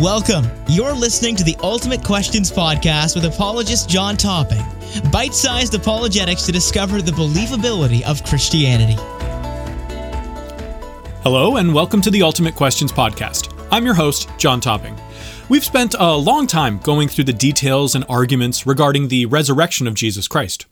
Welcome. You're listening to the Ultimate Questions Podcast with apologist Jon Topping. Bite sized apologetics to discover the believability of Christianity. Hello, and welcome to the Ultimate Questions Podcast. I'm your host, Jon Topping. We've spent a long time going through the details and arguments regarding the resurrection of Jesus Christ.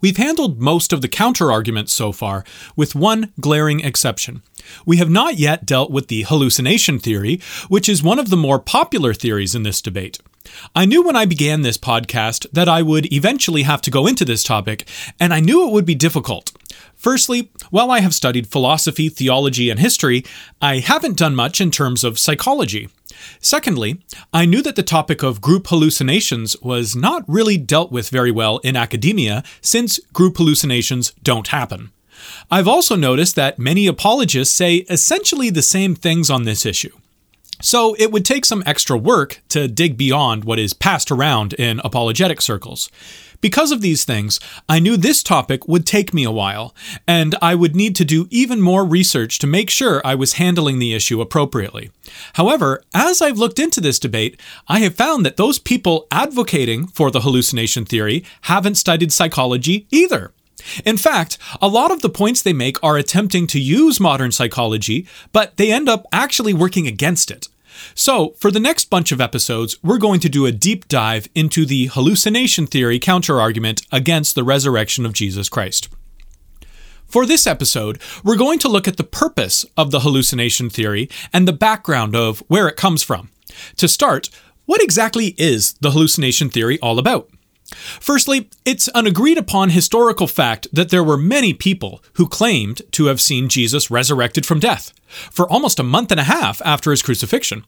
We've handled most of the counter arguments so far, with one glaring exception. We have not yet dealt with the hallucination theory, which is one of the more popular theories in this debate. I knew when I began this podcast that I would eventually have to go into this topic, and I knew it would be difficult. Firstly, while I have studied philosophy, theology, and history, I haven't done much in terms of psychology. Secondly, I knew that the topic of group hallucinations was not really dealt with very well in academia since group hallucinations don't happen. I've also noticed that many apologists say essentially the same things on this issue. So it would take some extra work to dig beyond what is passed around in apologetic circles. Because of these things, I knew this topic would take me a while, and I would need to do even more research to make sure I was handling the issue appropriately. However, as I've looked into this debate, I have found that those people advocating for the hallucination theory haven't studied psychology either. In fact, a lot of the points they make are attempting to use modern psychology, but they end up actually working against it. So, for the next bunch of episodes, we're going to do a deep dive into the hallucination theory counterargument against the resurrection of Jesus Christ. For this episode, we're going to look at the purpose of the hallucination theory and the background of where it comes from. To start, what exactly is the hallucination theory all about? Firstly, it's an agreed upon historical fact that there were many people who claimed to have seen Jesus resurrected from death for almost a month and a half after his crucifixion.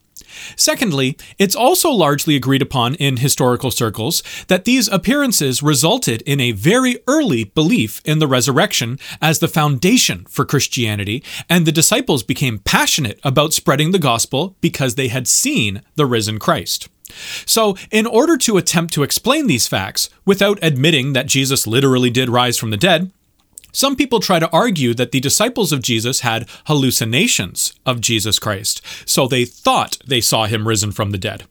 Secondly, it's also largely agreed upon in historical circles that these appearances resulted in a very early belief in the resurrection as the foundation for Christianity, and the disciples became passionate about spreading the gospel because they had seen the risen Christ. So, in order to attempt to explain these facts without admitting that Jesus literally did rise from the dead, some people try to argue that the disciples of Jesus had hallucinations of Jesus Christ, so they thought they saw him risen from the dead.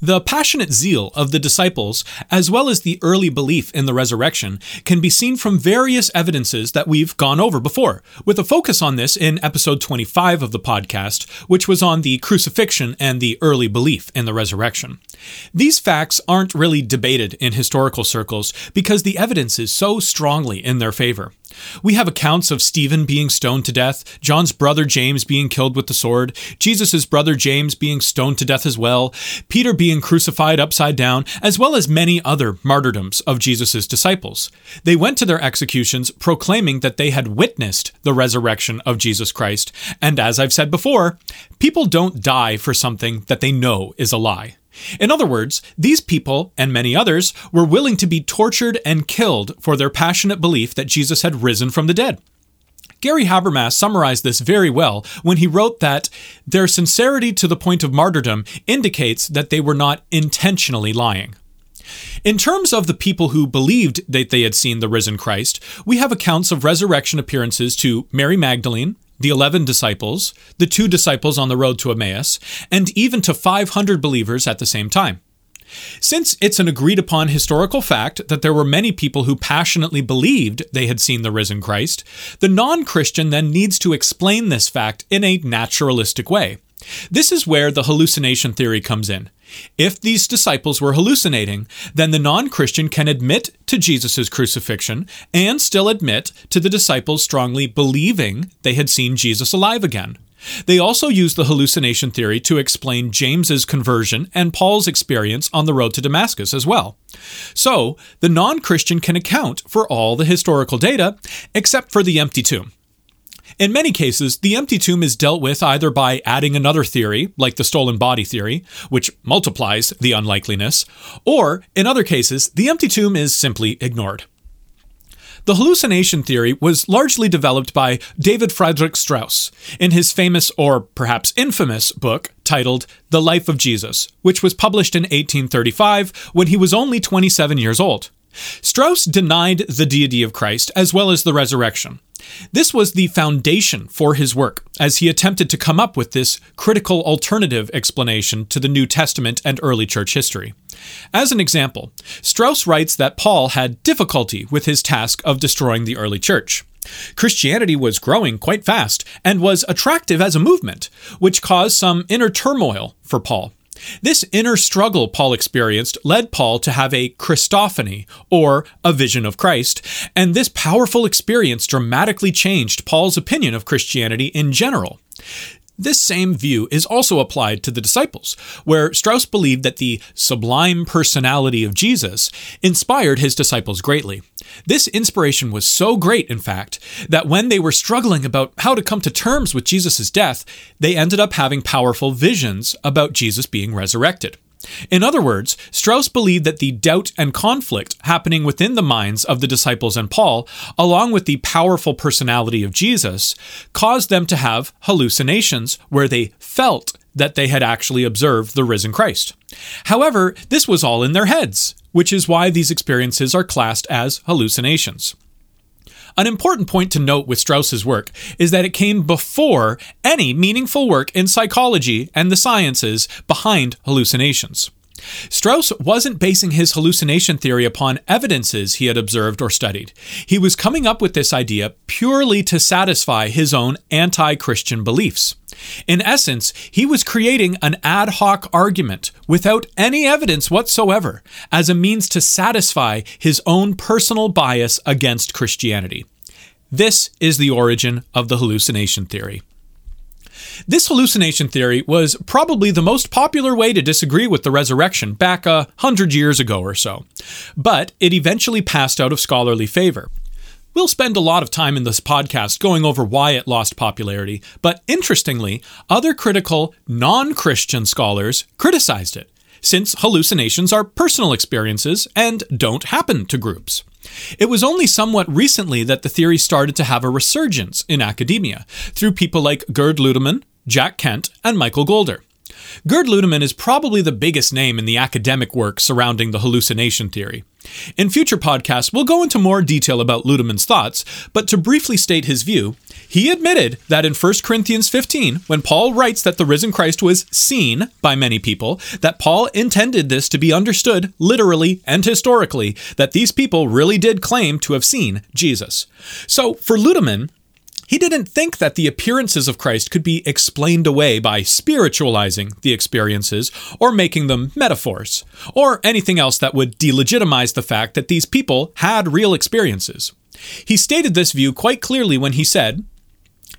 The passionate zeal of the disciples, as well as the early belief in the resurrection, can be seen from various evidences that we've gone over before, with a focus on this in episode 25 of the podcast, which was on the crucifixion and the early belief in the resurrection. These facts aren't really debated in historical circles because the evidence is so strongly in their favor. We have accounts of Stephen being stoned to death, John's brother James being killed with the sword, Jesus' brother James being stoned to death as well, Peter being crucified upside down, as well as many other martyrdoms of Jesus' disciples. They went to their executions proclaiming that they had witnessed the resurrection of Jesus Christ, and as I've said before, people don't die for something that they know is a lie. In other words, these people, and many others, were willing to be tortured and killed for their passionate belief that Jesus had risen from the dead. Gary Habermas summarized this very well when he wrote that their sincerity to the point of martyrdom indicates that they were not intentionally lying. In terms of the people who believed that they had seen the risen Christ, we have accounts of resurrection appearances to Mary Magdalene, the 11 disciples, the two disciples on the road to Emmaus, and even to 500 believers at the same time. Since it's an agreed upon historical fact that there were many people who passionately believed they had seen the risen Christ, the non Christian then needs to explain this fact in a naturalistic way. This is where the hallucination theory comes in. If these disciples were hallucinating, then the non Christian can admit to Jesus' crucifixion and still admit to the disciples strongly believing they had seen Jesus alive again. They also use the hallucination theory to explain James's conversion and Paul's experience on the road to Damascus as well. So, the non Christian can account for all the historical data except for the empty tomb. In many cases, the empty tomb is dealt with either by adding another theory, like the stolen body theory, which multiplies the unlikeliness, or, in other cases, the empty tomb is simply ignored. The hallucination theory was largely developed by David Friedrich Strauss in his famous, or perhaps infamous, book titled The Life of Jesus, which was published in 1835 when he was only 27 years old. Strauss denied the deity of Christ as well as the resurrection. This was the foundation for his work, as he attempted to come up with this critical alternative explanation to the New Testament and early church history. As an example, Strauss writes that Paul had difficulty with his task of destroying the early church. Christianity was growing quite fast and was attractive as a movement, which caused some inner turmoil for Paul. This inner struggle Paul experienced led Paul to have a Christophany, or a vision of Christ, and this powerful experience dramatically changed Paul's opinion of Christianity in general. This same view is also applied to the disciples, where Strauss believed that the sublime personality of Jesus inspired his disciples greatly. This inspiration was so great, in fact, that when they were struggling about how to come to terms with Jesus' death, they ended up having powerful visions about Jesus being resurrected. In other words, Strauss believed that the doubt and conflict happening within the minds of the disciples and Paul, along with the powerful personality of Jesus, caused them to have hallucinations where they felt that they had actually observed the risen Christ. However, this was all in their heads, which is why these experiences are classed as hallucinations. An important point to note with Strauss's work is that it came before any meaningful work in psychology and the sciences behind hallucinations. Strauss wasn't basing his hallucination theory upon evidences he had observed or studied. He was coming up with this idea purely to satisfy his own anti Christian beliefs. In essence, he was creating an ad hoc argument without any evidence whatsoever as a means to satisfy his own personal bias against Christianity. This is the origin of the hallucination theory. This hallucination theory was probably the most popular way to disagree with the resurrection back a hundred years ago or so, but it eventually passed out of scholarly favor. We'll spend a lot of time in this podcast going over why it lost popularity, but interestingly, other critical, non Christian scholars criticized it, since hallucinations are personal experiences and don't happen to groups. It was only somewhat recently that the theory started to have a resurgence in academia through people like Gerd Ludemann, Jack Kent, and Michael Goulder. Gerd Ludemann is probably the biggest name in the academic work surrounding the hallucination theory. In future podcasts, we'll go into more detail about Ludemann's thoughts, but to briefly state his view, he admitted that in 1 Corinthians 15, when Paul writes that the risen Christ was seen by many people, that Paul intended this to be understood literally and historically, that these people really did claim to have seen Jesus. So for Ludemann, he didn't think that the appearances of Christ could be explained away by spiritualizing the experiences or making them metaphors, or anything else that would delegitimize the fact that these people had real experiences. He stated this view quite clearly when he said,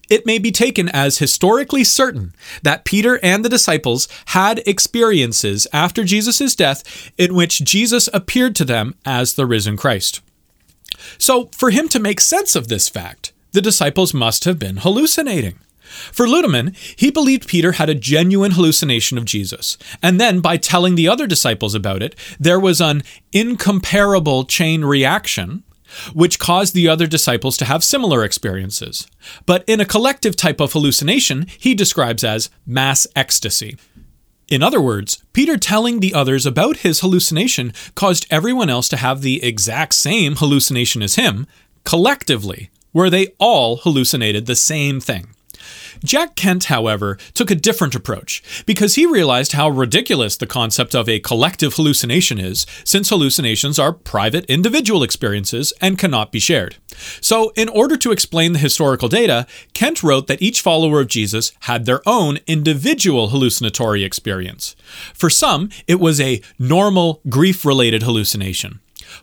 it may be taken as historically certain that Peter and the disciples had experiences after Jesus' death in which Jesus appeared to them as the risen Christ. So, for him to make sense of this fact, the disciples must have been hallucinating. For Ludemann, he believed Peter had a genuine hallucination of Jesus, and then by telling the other disciples about it, there was an incomparable chain reaction which caused the other disciples to have similar experiences. But in a collective type of hallucination, he describes as mass ecstasy. In other words, Peter telling the others about his hallucination caused everyone else to have the exact same hallucination as him, collectively, where they all hallucinated the same thing. Jack Kent, however, took a different approach because he realized how ridiculous the concept of a collective hallucination is, since hallucinations are private individual experiences and cannot be shared. So, in order to explain the historical data, Kent wrote that each follower of Jesus had their own individual hallucinatory experience. For some, it was a normal grief related hallucination.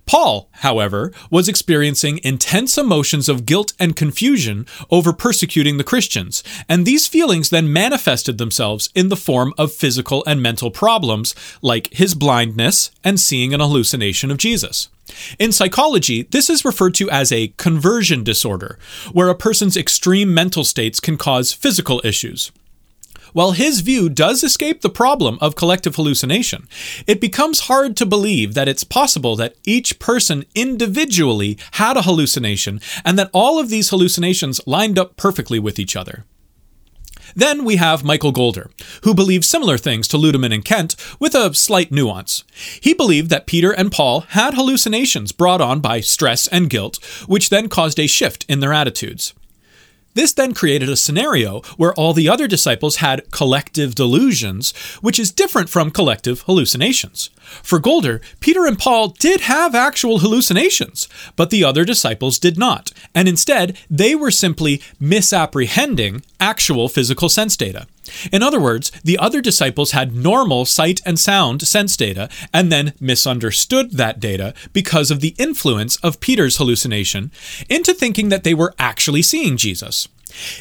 Paul, however, was experiencing intense emotions of guilt and confusion over persecuting the Christians, and these feelings then manifested themselves in the form of physical and mental problems like his blindness and seeing an hallucination of Jesus. In psychology, this is referred to as a conversion disorder, where a person's extreme mental states can cause physical issues. While his view does escape the problem of collective hallucination, it becomes hard to believe that it's possible that each person individually had a hallucination and that all of these hallucinations lined up perfectly with each other. Then we have Michael Goulder, who believes similar things to Ludemann and Kent with a slight nuance. He believed that Peter and Paul had hallucinations brought on by stress and guilt, which then caused a shift in their attitudes. This then created a scenario where all the other disciples had collective delusions, which is different from collective hallucinations. For Goulder, Peter and Paul did have actual hallucinations, but the other disciples did not, and instead they were simply misapprehending actual physical sense data. In other words, the other disciples had normal sight and sound sense data and then misunderstood that data because of the influence of Peter's hallucination into thinking that they were actually seeing Jesus.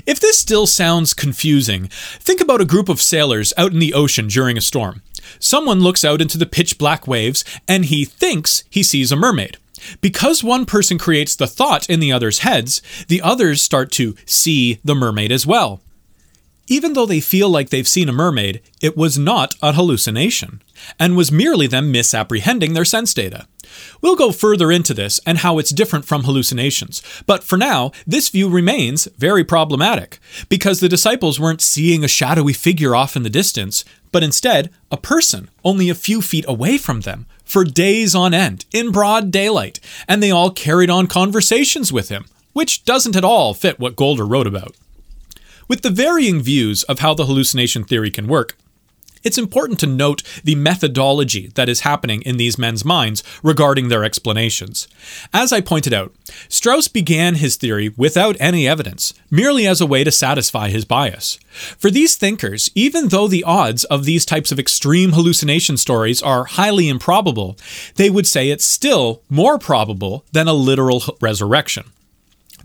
If this still sounds confusing, think about a group of sailors out in the ocean during a storm. Someone looks out into the pitch black waves and he thinks he sees a mermaid. Because one person creates the thought in the other's heads, the others start to see the mermaid as well. Even though they feel like they've seen a mermaid, it was not a hallucination, and was merely them misapprehending their sense data. We'll go further into this and how it's different from hallucinations, but for now, this view remains very problematic, because the disciples weren't seeing a shadowy figure off in the distance, but instead, a person only a few feet away from them, for days on end, in broad daylight, and they all carried on conversations with him, which doesn't at all fit what Goulder wrote about. With the varying views of how the hallucination theory can work, it's important to note the methodology that is happening in these men's minds regarding their explanations. As I pointed out, Strauss began his theory without any evidence, merely as a way to satisfy his bias. For these thinkers, even though the odds of these types of extreme hallucination stories are highly improbable, they would say it's still more probable than a literal resurrection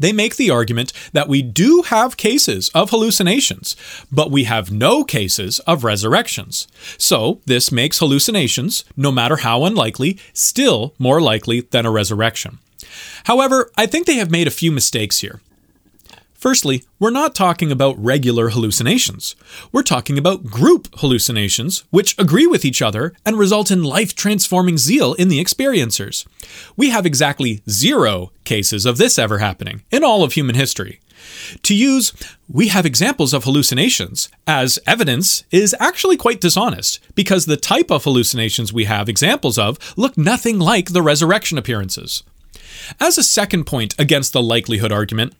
they make the argument that we do have cases of hallucinations, but we have no cases of resurrections. So, this makes hallucinations, no matter how unlikely, still more likely than a resurrection. However, I think they have made a few mistakes here. Firstly, we're not talking about regular hallucinations. We're talking about group hallucinations, which agree with each other and result in life transforming zeal in the experiencers. We have exactly zero cases of this ever happening in all of human history. To use, we have examples of hallucinations as evidence is actually quite dishonest because the type of hallucinations we have examples of look nothing like the resurrection appearances. As a second point against the likelihood argument,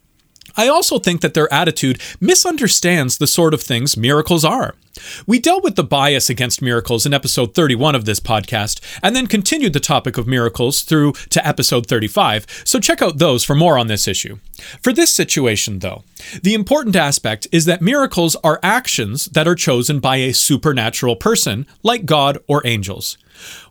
I also think that their attitude misunderstands the sort of things miracles are. We dealt with the bias against miracles in episode 31 of this podcast, and then continued the topic of miracles through to episode 35, so check out those for more on this issue. For this situation, though, the important aspect is that miracles are actions that are chosen by a supernatural person, like God or angels.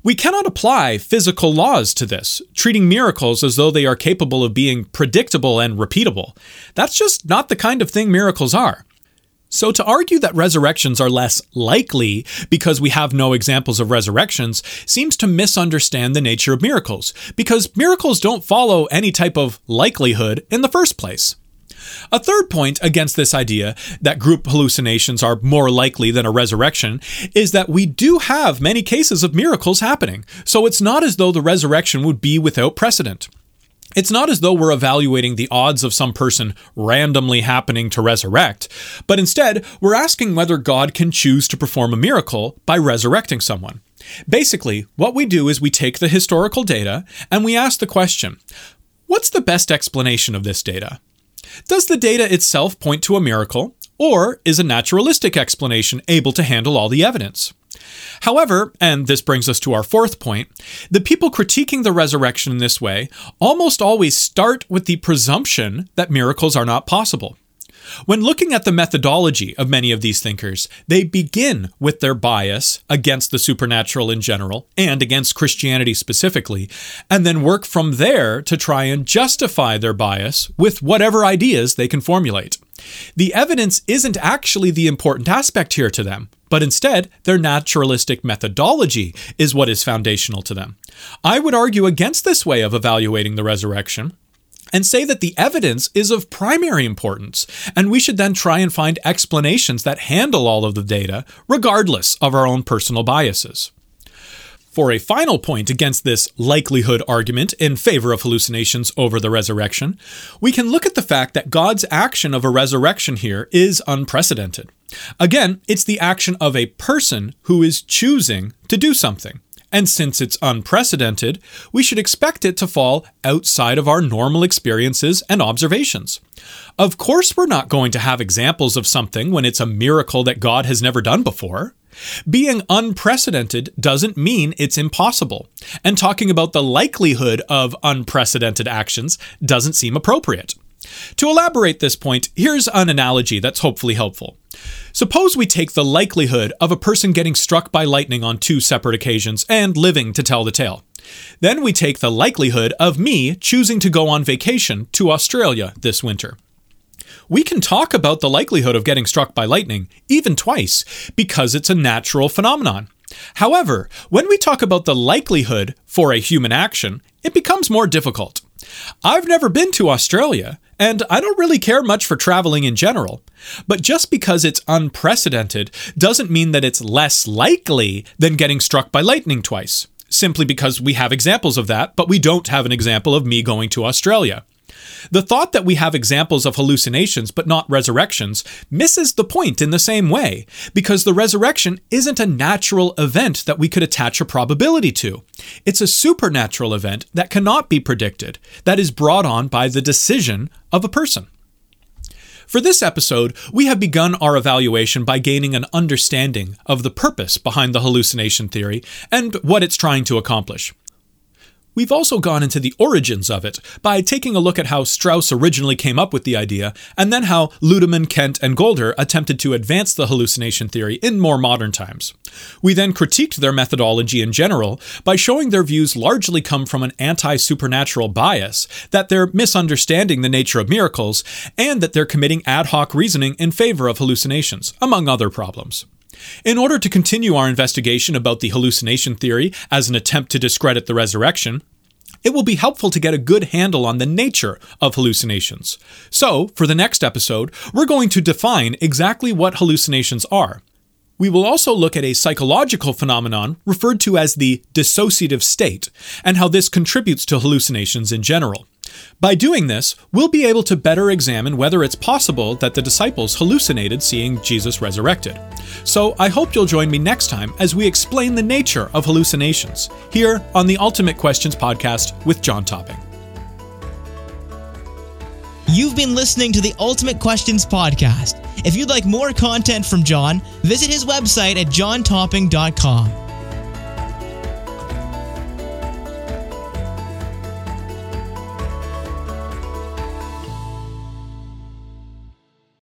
We cannot apply physical laws to this, treating miracles as though they are capable of being predictable and repeatable. That's just not the kind of thing miracles are. So, to argue that resurrections are less likely because we have no examples of resurrections seems to misunderstand the nature of miracles, because miracles don't follow any type of likelihood in the first place. A third point against this idea that group hallucinations are more likely than a resurrection is that we do have many cases of miracles happening, so it's not as though the resurrection would be without precedent. It's not as though we're evaluating the odds of some person randomly happening to resurrect, but instead, we're asking whether God can choose to perform a miracle by resurrecting someone. Basically, what we do is we take the historical data and we ask the question what's the best explanation of this data? Does the data itself point to a miracle, or is a naturalistic explanation able to handle all the evidence? However, and this brings us to our fourth point, the people critiquing the resurrection in this way almost always start with the presumption that miracles are not possible. When looking at the methodology of many of these thinkers, they begin with their bias against the supernatural in general and against Christianity specifically, and then work from there to try and justify their bias with whatever ideas they can formulate. The evidence isn't actually the important aspect here to them, but instead, their naturalistic methodology is what is foundational to them. I would argue against this way of evaluating the resurrection and say that the evidence is of primary importance, and we should then try and find explanations that handle all of the data, regardless of our own personal biases. For a final point against this likelihood argument in favor of hallucinations over the resurrection, we can look at the fact that God's action of a resurrection here is unprecedented. Again, it's the action of a person who is choosing to do something. And since it's unprecedented, we should expect it to fall outside of our normal experiences and observations. Of course, we're not going to have examples of something when it's a miracle that God has never done before. Being unprecedented doesn't mean it's impossible, and talking about the likelihood of unprecedented actions doesn't seem appropriate. To elaborate this point, here's an analogy that's hopefully helpful. Suppose we take the likelihood of a person getting struck by lightning on two separate occasions and living to tell the tale. Then we take the likelihood of me choosing to go on vacation to Australia this winter. We can talk about the likelihood of getting struck by lightning, even twice, because it's a natural phenomenon. However, when we talk about the likelihood for a human action, it becomes more difficult. I've never been to Australia, and I don't really care much for traveling in general. But just because it's unprecedented doesn't mean that it's less likely than getting struck by lightning twice, simply because we have examples of that, but we don't have an example of me going to Australia. The thought that we have examples of hallucinations but not resurrections misses the point in the same way, because the resurrection isn't a natural event that we could attach a probability to. It's a supernatural event that cannot be predicted, that is brought on by the decision of a person. For this episode, we have begun our evaluation by gaining an understanding of the purpose behind the hallucination theory and what it's trying to accomplish. We've also gone into the origins of it by taking a look at how Strauss originally came up with the idea, and then how Ludemann, Kent, and Goulder attempted to advance the hallucination theory in more modern times. We then critiqued their methodology in general by showing their views largely come from an anti supernatural bias, that they're misunderstanding the nature of miracles, and that they're committing ad hoc reasoning in favor of hallucinations, among other problems. In order to continue our investigation about the hallucination theory as an attempt to discredit the resurrection, it will be helpful to get a good handle on the nature of hallucinations. So, for the next episode, we're going to define exactly what hallucinations are. We will also look at a psychological phenomenon referred to as the dissociative state, and how this contributes to hallucinations in general. By doing this, we'll be able to better examine whether it's possible that the disciples hallucinated seeing Jesus resurrected. So I hope you'll join me next time as we explain the nature of hallucinations here on the Ultimate Questions podcast with Jon Topping. You've been listening to the Ultimate Questions podcast. If you'd like more content from Jon, visit his website at jontopping.com.